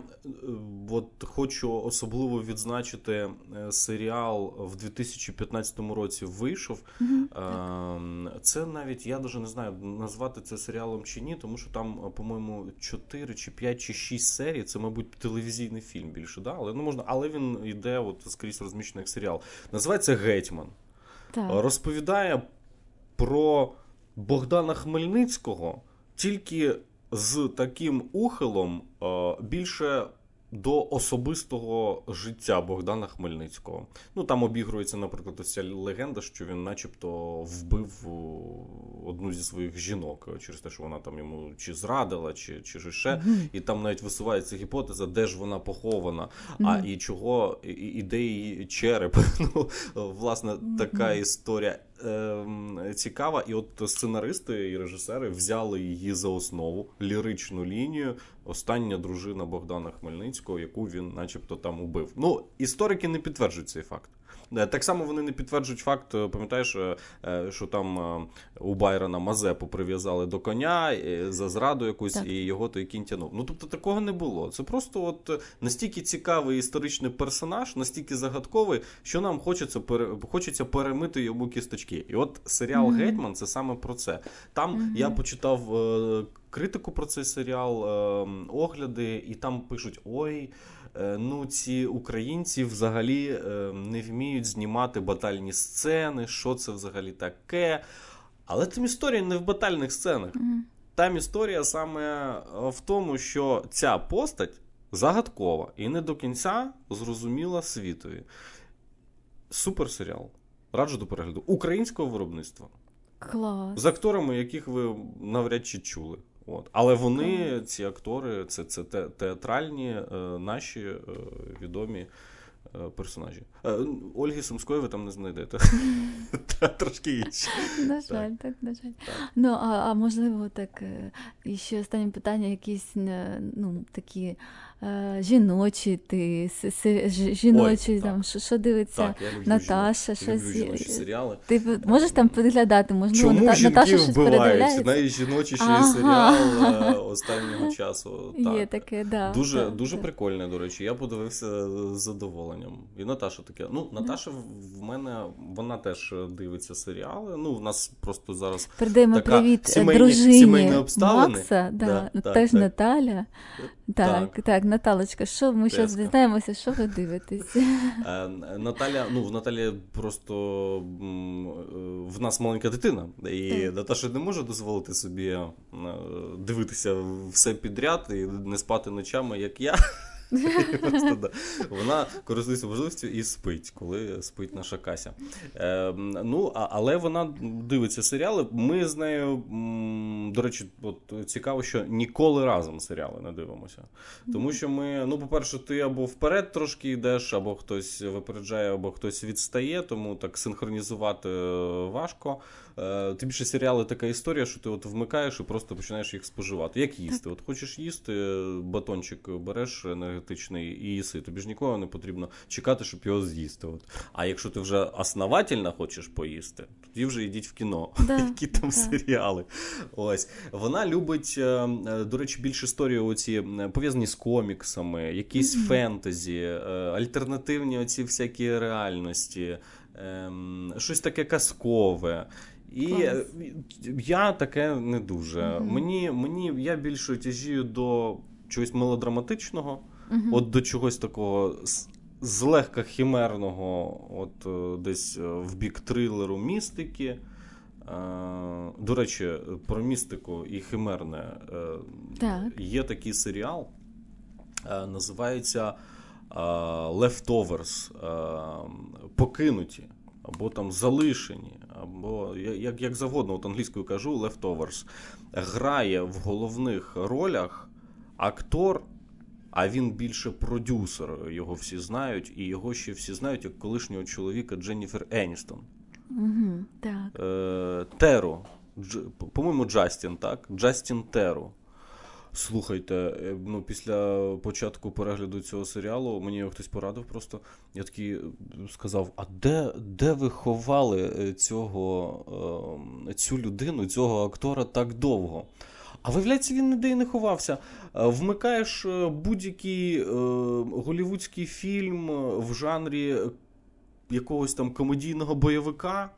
Speaker 2: от хочу особливо відзначити серіал в 2015 році. Вийшов. Mm-hmm. Це навіть я даже не знаю назвати це серіалом чи ні, тому що там, по-моєму, 4 чи 5 чи 6 серій. Це, мабуть, телевізійний фільм більше, да? але ну можна, але він йде от скрізь розміщений як серіал. Називається Гетьман. Так. Розповідає про Богдана Хмельницького тільки з таким ухилом більше до особистого життя Богдана Хмельницького. Ну там обігрується, наприклад, ось ця легенда, що він, начебто, вбив одну зі своїх жінок через те, що вона там йому чи зрадила, чи чи ще. Mm-hmm. І там навіть висувається гіпотеза, де ж вона похована, mm-hmm. а і чого і, і де її череп. Ну, власне, така історія. Ем, цікава, і от сценаристи і режисери взяли її за основу ліричну лінію. Остання дружина Богдана Хмельницького, яку він, начебто, там убив. Ну історики не підтверджують цей факт. Е, так само вони не підтверджують факт, е, пам'ятаєш, е, що там у Байрона Мазепу прив'язали до коня за зраду якусь, так. і його той кінь тянув. Ну тобто такого не було. Це просто от настільки цікавий історичний персонаж, настільки загадковий, що нам хочеться хочеться перемити йому кісточки. І от серіал mm-hmm. Гетьман це саме про це. Там mm-hmm. я почитав критику про цей серіал, огляди, і там пишуть: ой. Е, ну, ці українці взагалі е, не вміють знімати батальні сцени, що це взагалі таке. Але там історія не в батальних сценах.
Speaker 1: Угу.
Speaker 2: Там історія саме в тому, що ця постать загадкова і не до кінця зрозуміла світові. Супер серіал. Раджу до перегляду. Українського виробництва.
Speaker 1: Клас.
Speaker 2: З акторами, яких ви навряд чи чули. От. Але вони, ці актори, це це театральні е, наші е, відомі е, персонажі. Е, Ольги Сумської ви там не знайдете. Трошки інші.
Speaker 1: На жаль, так, на жаль. Ну, а можливо, так, е, і ще останнє питання, якісь е, ну, такі жіночі, ти жіночі,
Speaker 2: Ой,
Speaker 1: там, що, що дивиться
Speaker 2: так, я люблю
Speaker 1: Наташа,
Speaker 2: жіночі,
Speaker 1: щось.
Speaker 2: люблю жіночі серіали.
Speaker 1: Ти можеш там підглядати, можливо,
Speaker 2: Чому
Speaker 1: Ната...
Speaker 2: жінки
Speaker 1: Наташа щось
Speaker 2: вбивають? Найжіночіший
Speaker 1: ага.
Speaker 2: серіал останнього часу. Так.
Speaker 1: Є таке, да.
Speaker 2: Дуже
Speaker 1: так,
Speaker 2: дуже
Speaker 1: так.
Speaker 2: прикольне, до речі. Я подивився з задоволенням. І Наташа таке. Ну, Наташа в мене вона теж дивиться серіали. Ну, в нас просто зараз
Speaker 1: передаємо
Speaker 2: така
Speaker 1: привіт е,
Speaker 2: сімейні,
Speaker 1: дружині
Speaker 2: сімейні обставини.
Speaker 1: Макса, да,
Speaker 2: Да, так,
Speaker 1: теж
Speaker 2: так.
Speaker 1: Наталя. Так, так, так, Наталочка, що ми зараз дізнаємося, що ви дивитесь?
Speaker 2: Е, Наталя, ну в Наталі просто е, в нас маленька дитина, і. Наташа не може дозволити собі е, дивитися все підряд і не спати ночами, як я. І Просто, да. Вона користується можливістю і спить, коли спить наша Кася. Е, ну, а, але вона дивиться серіали. Ми з нею, до речі, от цікаво, що ніколи разом серіали не дивимося. Тому що ми, ну, по-перше, ти або вперед трошки йдеш, або хтось випереджає, або хтось відстає, тому так синхронізувати е, важко. Е, Тим більше серіали така історія, що ти от вмикаєш і просто починаєш їх споживати. Як їсти? От хочеш їсти, батончик береш енергетичний і їси. Тобі ж нікого не потрібно чекати, щоб його з'їсти. От. А якщо ти вже основательно хочеш поїсти, тоді вже йдіть в кіно.
Speaker 1: Да,
Speaker 2: Які там
Speaker 1: да.
Speaker 2: серіали. Ось. Вона любить, е, е, до речі, більш історії оці пов'язані з коміксами, якісь
Speaker 1: Мгм.
Speaker 2: фентезі, альтернативні оці всякі реальності, ем, щось таке казкове. І
Speaker 1: Клас.
Speaker 2: я таке не дуже.
Speaker 1: Мгм.
Speaker 2: Мені, мені я більше тяжію до чогось мелодраматичного,
Speaker 1: Мгм.
Speaker 2: от до чогось такого злегка хімерного, от е, десь е, в бік трилеру містики. Е, До речі, про містику і химерне
Speaker 1: Так.
Speaker 2: є такий серіал, називається Leftovers, покинуті, або там залишені, або як, як завгодно, от англійською кажу, Leftovers. Грає в головних ролях актор. А він більше продюсер, його всі знають, і його ще всі знають як колишнього чоловіка Дженніфер Еністон.
Speaker 1: Угу. Так.
Speaker 2: Е, Теру. Дж, по-моєму, Джастін, так? Джастін Теру. Слухайте, е, ну, після початку перегляду цього серіалу мені його хтось порадив просто. Я такий е, сказав: а де, де ви ховали е, цього, цю людину, цього актора так довго? А виявляється, він ніде і не ховався. Вмикаєш будь-який голівудський фільм в жанрі якогось там комедійного бойовика,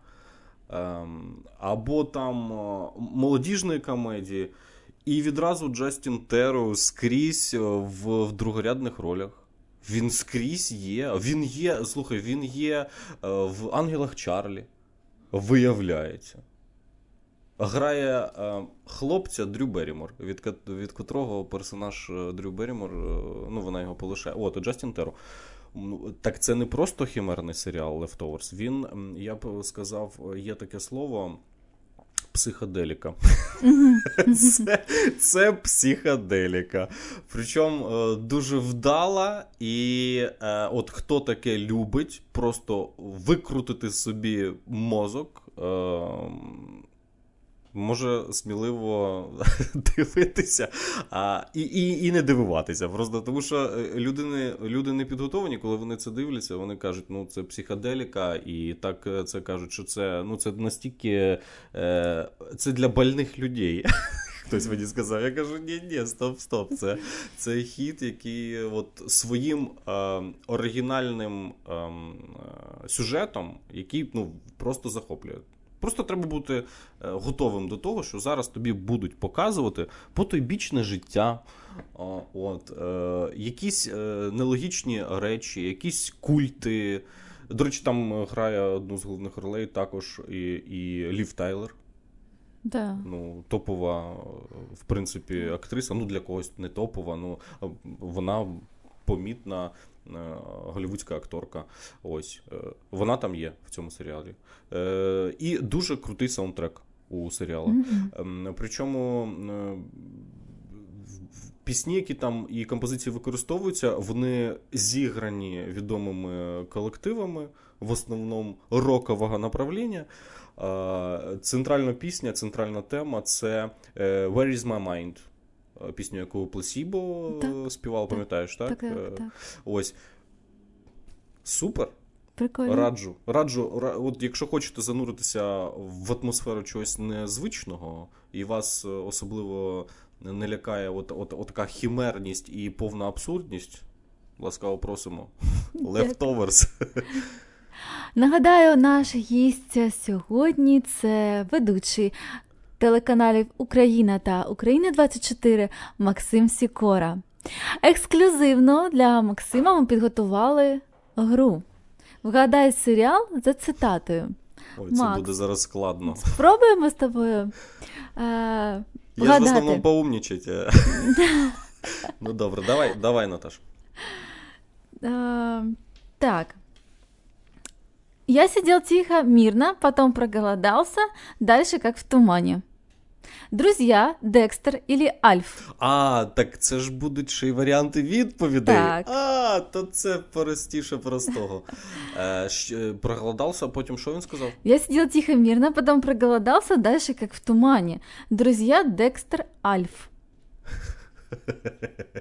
Speaker 2: ем, або там молодіжної комедії, і відразу Джастін Теру скрізь е, в, в другорядних ролях. Він скрізь є. Він є, слухай, він є е, в Ангелах Чарлі. Виявляється. Грає е, хлопця Дрю Беррімор, від, від котрого персонаж е, Дрю Беррімор, е, ну вона його полишає. О, то Джастін Теру. Ну, Так це не просто хімерний серіал Leftovers. Він, я б сказав, є таке слово психоделіка. Це, це психоделіка. Причому е, дуже вдала, і е, от хто таке любить, просто викрутити собі мозок. Може сміливо дивитися а, і, і, і не дивуватися. Просто тому що е, люди не, люди не підготовані, коли вони це дивляться, вони кажуть, ну це психоделіка, і так е, це кажуть, що це ну це настільки е, це для больних людей. Хтось мені сказав, я кажу, ні, ні, стоп, стоп. Це, це хіт, який от своїм е, оригінальним е, е, сюжетом, який ну, просто захоплює. Просто треба бути е, готовим до того, що зараз тобі будуть показувати потойбічне життя, от, е, якісь е, нелогічні речі, якісь культи. До речі, там грає одну з головних ролей також і, і Лів Тайлер.
Speaker 1: Да.
Speaker 2: Ну, топова, в принципі, актриса. Ну, для когось не топова, ну вона помітна. Е, голівудська акторка. Ось е, вона там є в цьому серіалі. Е, і дуже крутий саундтрек у серіалу. Mm-hmm. Причому пісні, які там і композиції використовуються, вони зіграні відомими колективами, в основному рокового направління. Центральна пісня, центральна тема це Where is my mind? Пісню, яку Пласібо співав, пам'ятаєш, так?
Speaker 1: Так, так, так.
Speaker 2: Ось. Супер.
Speaker 1: Прикольно.
Speaker 2: Раджу. Раджу, от якщо хочете зануритися в атмосферу чогось незвичного, і вас особливо не лякає от, от, от така хімерність і повна абсурдність, ласкаво просимо. Leftovers.
Speaker 1: Нагадаю, наш гість сьогодні це ведучий телеканалів Україна та Україна 24 Максим Сікора. Ексклюзивно для Максима ми підготували гру. Вгадай серіал за цитатою.
Speaker 2: Ой, це буде зараз складно.
Speaker 1: Спробуємо з тобою. Е,
Speaker 2: Я ж в основному поумнічать. Ну добре, давай, давай, Наташ.
Speaker 1: Е, так. Я сидел тихо, мирно, потом проголодался, дальше как в тумане. Друзья, Декстер или Альф.
Speaker 2: А, так це ж будуть ще й варіанти відповідей.
Speaker 1: Так.
Speaker 2: А, то це простіше простого. Е, щ, проголодався, а потім що він сказав?
Speaker 1: Я сидел тихо, мирно, потом проголодался, дальше как в тумане. Друзья, Декстер, Альф.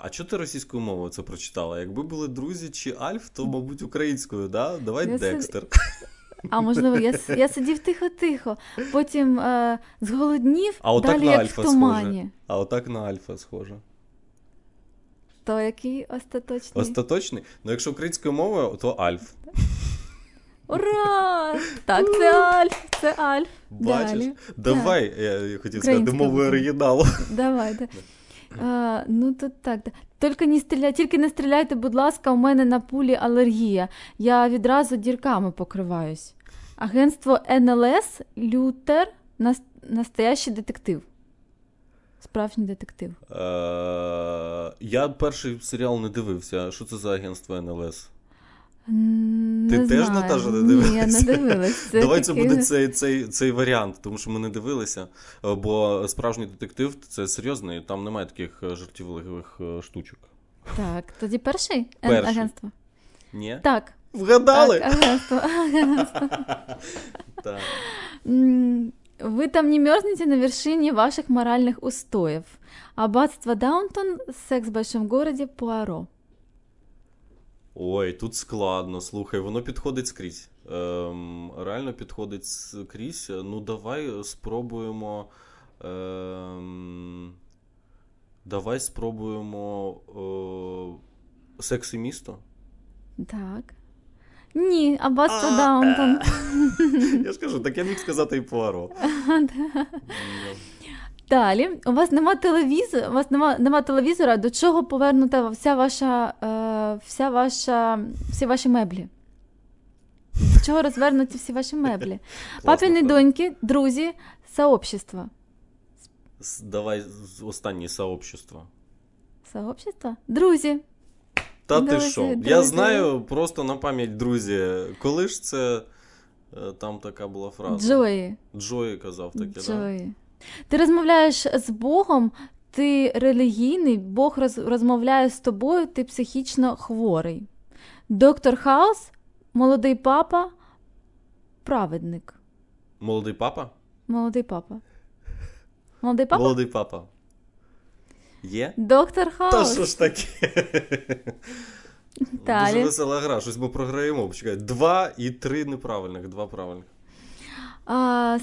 Speaker 2: А чого ти російською мовою це прочитала? Якби були друзі чи Альф, то, мабуть, українською, да? Давай я Декстер.
Speaker 1: А можливо, я я сидів тихо-тихо, потім е, зголоднів,
Speaker 2: а
Speaker 1: далі
Speaker 2: на
Speaker 1: як
Speaker 2: Альфа
Speaker 1: в тумані.
Speaker 2: Схоже. А отак на Альфа схоже.
Speaker 1: То який остаточний?
Speaker 2: Остаточний? Ну, якщо українською мовою, то Альф.
Speaker 1: Ура! Так, це Альф, це Альф.
Speaker 2: Бачиш?
Speaker 1: Далі.
Speaker 2: Давай, я хотів сказати, мовою оригіналу.
Speaker 1: Давай, так. А, Ну, тут так. Тільки не стріляй, тільки не стріляйте, будь ласка, у мене на пулі алергія. Я відразу дірками покриваюсь. Агентство НЛС Лютер настоящий детектив. Справжній детектив.
Speaker 2: Е, Я перший серіал не дивився. Що це за агентство НЛС?
Speaker 1: Не
Speaker 2: Ти
Speaker 1: знаю.
Speaker 2: теж Наташа не дивилася?
Speaker 1: Ні, я не дивилася.
Speaker 2: Давай це буде цей цей, цей варіант, тому що ми не дивилися. Бо справжній детектив це серйозний, там немає таких е, жартівливих е, штучок.
Speaker 1: Так, тоді перший,
Speaker 2: перший.
Speaker 1: агентство?
Speaker 2: Ні?
Speaker 1: Так.
Speaker 2: Вгадали?
Speaker 1: Так, агентство. агентство.
Speaker 2: так.
Speaker 1: Вы там не мерзнете на вершине ваших моральных устоев. Аббатство Даунтон, секс в большом городе, Пуаро.
Speaker 2: Ой, тут складно. Слухай, воно підходить скрізь. Ем, Реально підходить скрізь. Ну, давай спробуємо. Ем, Давай спробуємо е, секс і місто.
Speaker 1: Так. Ні, аббатство Даунтон.
Speaker 2: Я ж кажу, так я міг сказати і Пуаро.
Speaker 1: Далі, у вас нема телевізора, у вас нема, нема телевізора, до чого повернута вся ваша, е, вся ваша, всі ваші меблі? До чого розвернуті всі ваші меблі? Папіні доньки, друзі, сообщество.
Speaker 2: Давай останнє сообщество.
Speaker 1: Сообщество? Друзі.
Speaker 2: Та ти що? Я знаю просто на пам'ять друзі. Коли ж це е, там така була фраза?
Speaker 1: Джої.
Speaker 2: Джої казав таке, так?
Speaker 1: Джої. Да? Ти розмовляєш з Богом, ти релігійний, Бог роз, розмовляє з тобою, ти психічно хворий. Доктор Хаус, молодий папа, праведник.
Speaker 2: Молодий папа?
Speaker 1: Молодий папа. Молодий папа?
Speaker 2: Молодий папа. Є?
Speaker 1: Доктор Хаус.
Speaker 2: Та що ж таке? Далі. Дуже весела гра, щось ми програємо. Почекай, Два і три неправильних. Два правильних.
Speaker 1: А,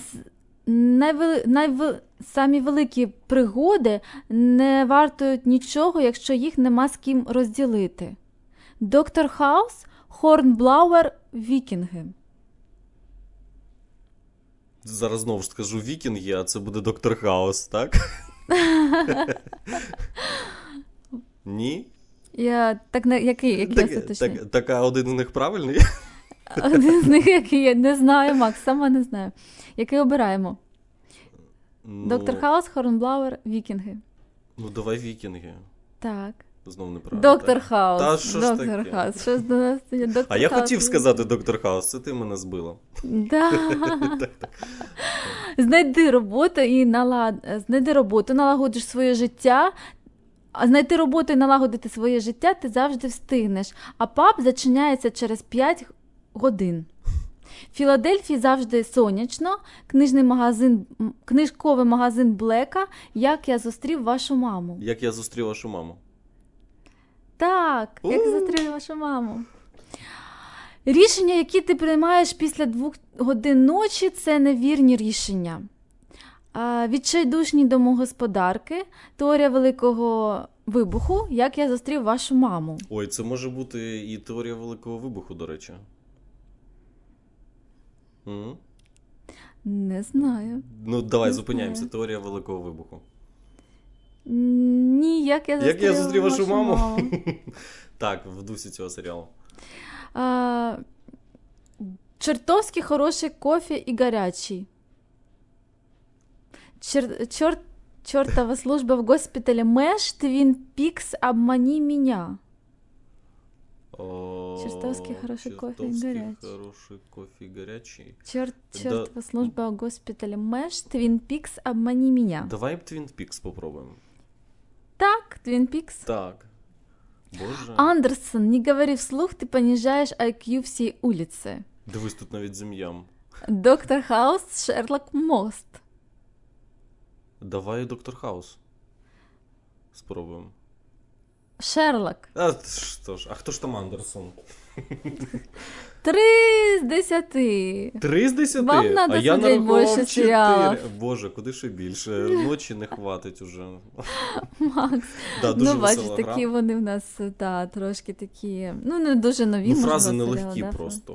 Speaker 1: найвели... найвели... Самі великі пригоди не вартують нічого, якщо їх нема з ким розділити. Доктор Хаус, Хорнблауер, Вікінги.
Speaker 2: Зараз знову ж скажу Вікінги, а це буде доктор Хаус, так? Ні?
Speaker 1: Я так на який який
Speaker 2: так, так, так, а один з них правильний?
Speaker 1: Один з них, який я не знаю, Макс, сама не знаю. Який обираємо?
Speaker 2: Ну,
Speaker 1: Доктор Хаус, Хорнблауер, Вікінги.
Speaker 2: Ну, давай вікінги.
Speaker 1: Так.
Speaker 2: Знов неправильно.
Speaker 1: Доктор
Speaker 2: так?
Speaker 1: Хаус.
Speaker 2: Та що ж
Speaker 1: Доктор
Speaker 2: таке?
Speaker 1: Хаус. Що ж до нас? Доктор
Speaker 2: А я
Speaker 1: Хаус.
Speaker 2: хотів сказати доктор Хаус, це ти мене збила.
Speaker 1: Да. Знайди роботу і налад... знайди роботу, налагодиш своє життя. А знайти роботу і налагодити своє життя ти завжди встигнеш. А паб зачиняється через 5 годин. В Філадельфії завжди сонячно, книжний магазин, книжковий магазин Блека, як я зустрів вашу маму.
Speaker 2: Як я зустрів вашу маму.
Speaker 1: Так, як
Speaker 2: У.
Speaker 1: зустріли вашу маму. Рішення, які ти приймаєш після двох годин ночі, це невірні рішення. Відчайдушні домогосподарки, теорія великого вибуху, як я зустрів вашу маму.
Speaker 2: Ой, це може бути і теорія великого вибуху, до речі. М?
Speaker 1: Не знаю.
Speaker 2: Ну, давай
Speaker 1: Не
Speaker 2: зупиняємося.
Speaker 1: знаю.
Speaker 2: Теорія великого вибуху.
Speaker 1: Ні, як я зустрів,
Speaker 2: Як я зустрів вашу маму? Так, в дусі цього серіалу.
Speaker 1: А, чертовски хороший кофе и горячий. Чёр, чорт, чортова служба в госпіталі Меш, Твін Пікс, обмани меня.
Speaker 2: О, Чертовський
Speaker 1: хороший кофе і
Speaker 2: чертовський
Speaker 1: гарячий.
Speaker 2: хороший кофе и горячий.
Speaker 1: Чёрт,
Speaker 2: Да.
Speaker 1: чертова служба в госпіталі Меш, Твін Пікс, обмани меня.
Speaker 2: Давай Twin Peaks попробуємо.
Speaker 1: Так, Твін Пікс.
Speaker 2: Так. Боже.
Speaker 1: Андерсон, не говори вслух, ты понижаешь IQ всей улицы.
Speaker 2: Дивись, тут навіть зім'ям.
Speaker 1: Доктор Хаус, Шерлок Мост.
Speaker 2: Давай Доктор Хаус. Спробуємо.
Speaker 1: Шерлок.
Speaker 2: А що ж, а хто ж там Андерсон?
Speaker 1: Три з десяти.
Speaker 2: Три з десяти?
Speaker 1: Вам надо
Speaker 2: а я нарахував
Speaker 1: більше серіалів.
Speaker 2: Боже, куди ще більше? Ночі не хватить уже.
Speaker 1: Макс.
Speaker 2: Да, дуже
Speaker 1: ну, бачиш, такі вони в нас та, трошки такі. Ну, не дуже нові.
Speaker 2: Ну, фрази нелегкі
Speaker 1: да,
Speaker 2: просто.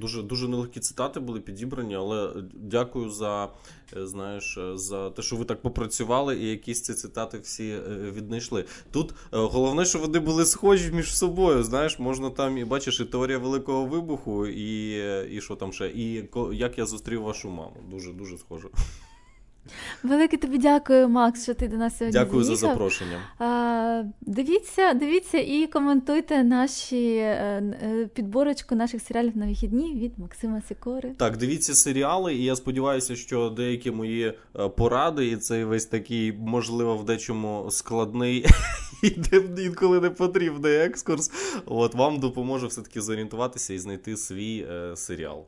Speaker 2: Дуже, дуже нелегкі цитати були підібрані, але дякую за, знаєш, е, за те, що ви так попрацювали і якісь ці цитати всі е, віднайшли. Тут е, головне, що вони були схожі між собою. Знаєш, можна там і бачиш і теорія великого вибуху, і, і що там ще, і як я зустрів вашу маму. Дуже дуже схоже.
Speaker 1: Велике тобі дякую, Макс, що ти до нас сьогодні
Speaker 2: Дякую за запрошення.
Speaker 1: А, дивіться, дивіться і коментуйте наші е, е, підборочку наших серіалів на вихідні від Максима Сікори.
Speaker 2: Так, дивіться серіали, і я сподіваюся, що деякі мої е, поради, і цей весь такий, можливо, в дечому складний і інколи не потрібний екскурс. От вам допоможе все-таки зорієнтуватися і знайти свій е, серіал.